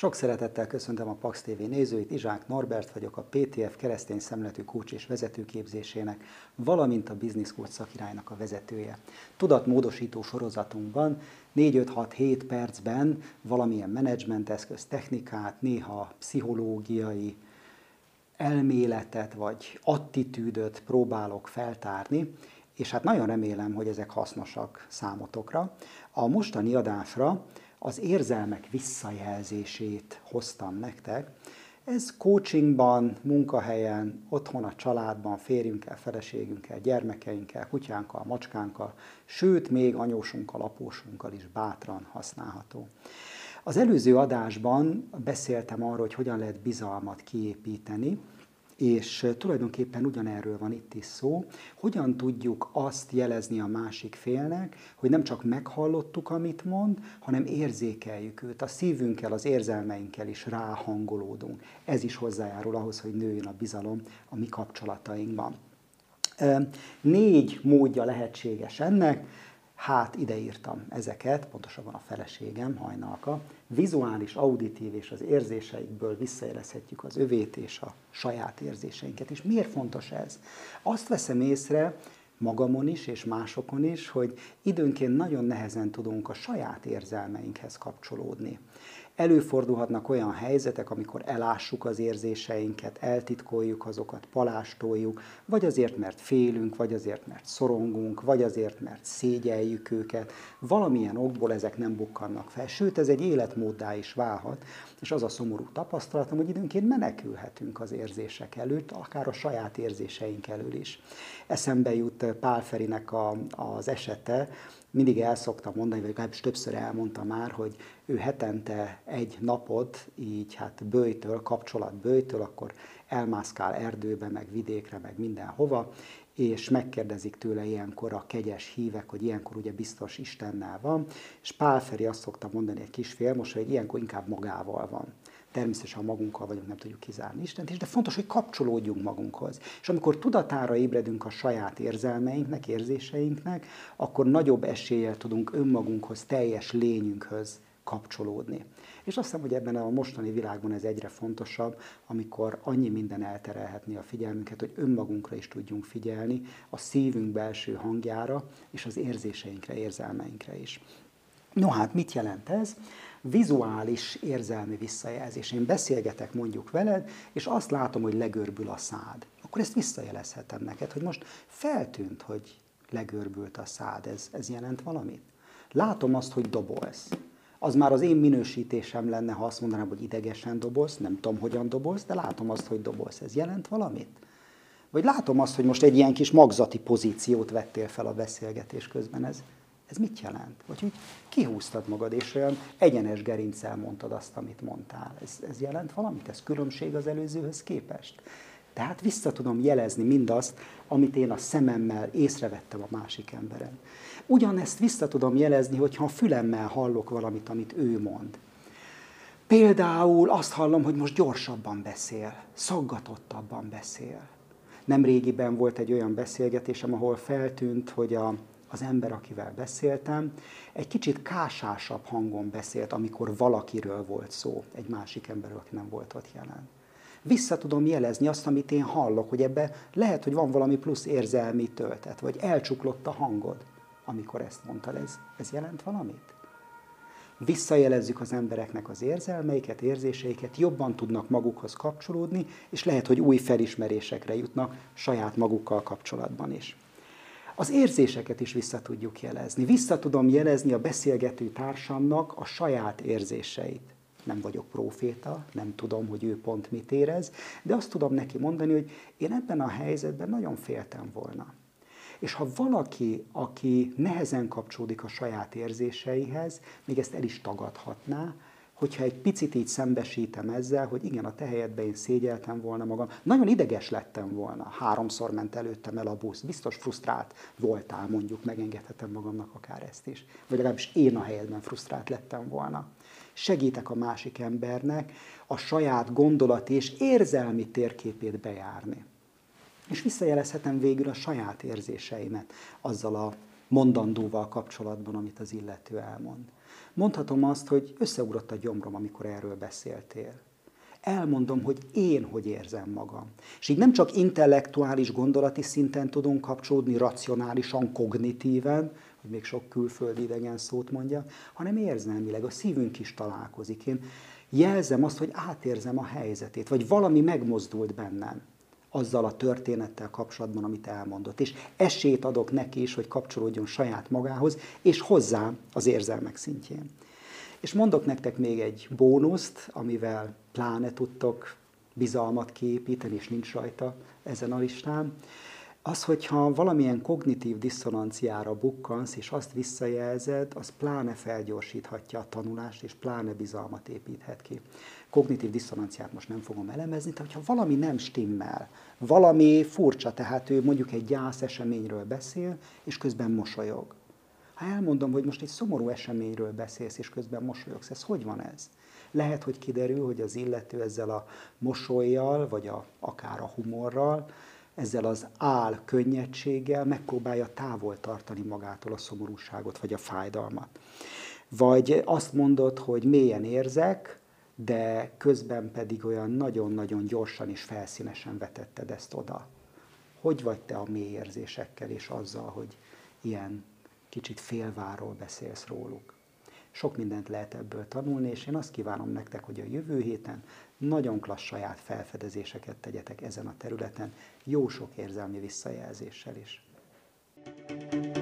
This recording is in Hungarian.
Sok szeretettel köszöntöm a Pax TV nézőit, Izsák Norbert vagyok, a PTF keresztény szemletű kócs és vezetőképzésének, valamint a Business Coach szakirálynak a vezetője. Tudatmódosító sorozatunkban 4-5-6-7 percben valamilyen menedzsment eszköz technikát, néha pszichológiai elméletet vagy attitűdöt próbálok feltárni, és hát nagyon remélem, hogy ezek hasznosak számotokra. A mostani adásra az érzelmek visszajelzését hoztam nektek. Ez coachingban, munkahelyen, otthon a családban, férjünkkel, feleségünkkel, gyermekeinkkel, kutyánkkal, macskánkkal, sőt, még anyósunkkal, apósunkkal is bátran használható. Az előző adásban beszéltem arról, hogy hogyan lehet bizalmat kiépíteni, és tulajdonképpen ugyanerről van itt is szó, hogyan tudjuk azt jelezni a másik félnek, hogy nem csak meghallottuk, amit mond, hanem érzékeljük őt, a szívünkkel, az érzelmeinkkel is ráhangolódunk. Ez is hozzájárul ahhoz, hogy nőjön a bizalom a mi kapcsolatainkban. Négy módja lehetséges ennek, hát ide írtam ezeket, pontosabban a feleségem, hajnalka, vizuális, auditív és az érzéseikből visszajelezhetjük az övét és a saját érzéseinket. És miért fontos ez? Azt veszem észre, magamon is és másokon is, hogy időnként nagyon nehezen tudunk a saját érzelmeinkhez kapcsolódni. Előfordulhatnak olyan helyzetek, amikor elássuk az érzéseinket, eltitkoljuk azokat, palástoljuk, vagy azért, mert félünk, vagy azért, mert szorongunk, vagy azért, mert szégyeljük őket. Valamilyen okból ezek nem bukkannak fel, sőt, ez egy életmóddá is válhat, és az a szomorú tapasztalatom, hogy időnként menekülhetünk az érzések előtt, akár a saját érzéseink elől is. Eszembe jut Pál Ferinek a, az esete, mindig el szoktam mondani, vagy legalábbis többször elmondta már, hogy ő hetente egy napot így hát bőjtől, kapcsolat bőjtől, akkor elmászkál erdőbe, meg vidékre, meg mindenhova, és megkérdezik tőle ilyenkor a kegyes hívek, hogy ilyenkor ugye biztos Istennel van, és Pál Feri azt szokta mondani egy kisfél most, hogy ilyenkor inkább magával van. Természetesen magunkkal vagyunk, nem tudjuk kizárni Istent is, de fontos, hogy kapcsolódjunk magunkhoz. És amikor tudatára ébredünk a saját érzelmeinknek, érzéseinknek, akkor nagyobb eséllyel tudunk önmagunkhoz, teljes lényünkhöz kapcsolódni. És azt hiszem, hogy ebben a mostani világban ez egyre fontosabb, amikor annyi minden elterelhetni a figyelmünket, hogy önmagunkra is tudjunk figyelni, a szívünk belső hangjára, és az érzéseinkre, érzelmeinkre is. No hát, mit jelent ez? Vizuális érzelmi visszajelzés. Én beszélgetek mondjuk veled, és azt látom, hogy legörbül a szád. Akkor ezt visszajelezhetem neked, hogy most feltűnt, hogy legörbült a szád. Ez, ez jelent valamit? Látom azt, hogy dobolsz az már az én minősítésem lenne, ha azt mondanám, hogy idegesen dobolsz, nem tudom, hogyan dobolsz, de látom azt, hogy dobolsz. Ez jelent valamit? Vagy látom azt, hogy most egy ilyen kis magzati pozíciót vettél fel a beszélgetés közben. Ez, ez mit jelent? Vagy hogy kihúztad magad, és olyan egyenes gerincsel mondtad azt, amit mondtál. Ez, ez jelent valamit? Ez különbség az előzőhöz képest? Tehát vissza tudom jelezni mindazt, amit én a szememmel észrevettem a másik emberen. Ugyanezt vissza tudom jelezni, hogyha a fülemmel hallok valamit, amit ő mond. Például azt hallom, hogy most gyorsabban beszél, szaggatottabban beszél. Nem régiben volt egy olyan beszélgetésem, ahol feltűnt, hogy a, az ember, akivel beszéltem, egy kicsit kásásabb hangon beszélt, amikor valakiről volt szó, egy másik emberről, aki nem volt ott jelen vissza tudom jelezni azt, amit én hallok, hogy ebbe lehet, hogy van valami plusz érzelmi töltet, vagy elcsuklott a hangod, amikor ezt mondtad. Ez, ez jelent valamit? Visszajelezzük az embereknek az érzelmeiket, érzéseiket, jobban tudnak magukhoz kapcsolódni, és lehet, hogy új felismerésekre jutnak saját magukkal kapcsolatban is. Az érzéseket is vissza tudjuk jelezni. Vissza tudom jelezni a beszélgető társamnak a saját érzéseit nem vagyok proféta, nem tudom, hogy ő pont mit érez, de azt tudom neki mondani, hogy én ebben a helyzetben nagyon féltem volna. És ha valaki, aki nehezen kapcsolódik a saját érzéseihez, még ezt el is tagadhatná, hogyha egy picit így szembesítem ezzel, hogy igen, a te helyedben én szégyeltem volna magam, nagyon ideges lettem volna, háromszor ment előttem el a busz, biztos frusztrált voltál, mondjuk, megengedhetem magamnak akár ezt is. Vagy legalábbis én a helyedben frusztrált lettem volna segítek a másik embernek a saját gondolati és érzelmi térképét bejárni. És visszajelezhetem végül a saját érzéseimet azzal a mondandóval kapcsolatban, amit az illető elmond. Mondhatom azt, hogy összeugrott a gyomrom, amikor erről beszéltél. Elmondom, hogy én hogy érzem magam. És így nem csak intellektuális, gondolati szinten tudunk kapcsolódni, racionálisan, kognitíven, hogy még sok külföldi idegen szót mondja, hanem érzelmileg, a szívünk is találkozik. Én jelzem azt, hogy átérzem a helyzetét, vagy valami megmozdult bennem azzal a történettel kapcsolatban, amit elmondott. És esélyt adok neki is, hogy kapcsolódjon saját magához, és hozzá az érzelmek szintjén. És mondok nektek még egy bónuszt, amivel pláne tudtok bizalmat kiépíteni, és nincs rajta ezen a listán. Az, hogyha valamilyen kognitív diszonanciára bukkansz, és azt visszajelzed, az pláne felgyorsíthatja a tanulást, és pláne bizalmat építhet ki. Kognitív diszonanciát most nem fogom elemezni, de hogyha valami nem stimmel, valami furcsa, tehát ő mondjuk egy gyász eseményről beszél, és közben mosolyog. Ha elmondom, hogy most egy szomorú eseményről beszélsz, és közben mosolyogsz, ez hogy van ez? Lehet, hogy kiderül, hogy az illető ezzel a mosolyjal, vagy a, akár a humorral, ezzel az áll könnyedséggel megpróbálja távol tartani magától a szomorúságot, vagy a fájdalmat. Vagy azt mondod, hogy mélyen érzek, de közben pedig olyan nagyon-nagyon gyorsan és felszínesen vetetted ezt oda. Hogy vagy te a mély érzésekkel és azzal, hogy ilyen kicsit félváról beszélsz róluk? Sok mindent lehet ebből tanulni, és én azt kívánom nektek, hogy a jövő héten nagyon klassz saját felfedezéseket tegyetek ezen a területen, jó sok érzelmi visszajelzéssel is. thank you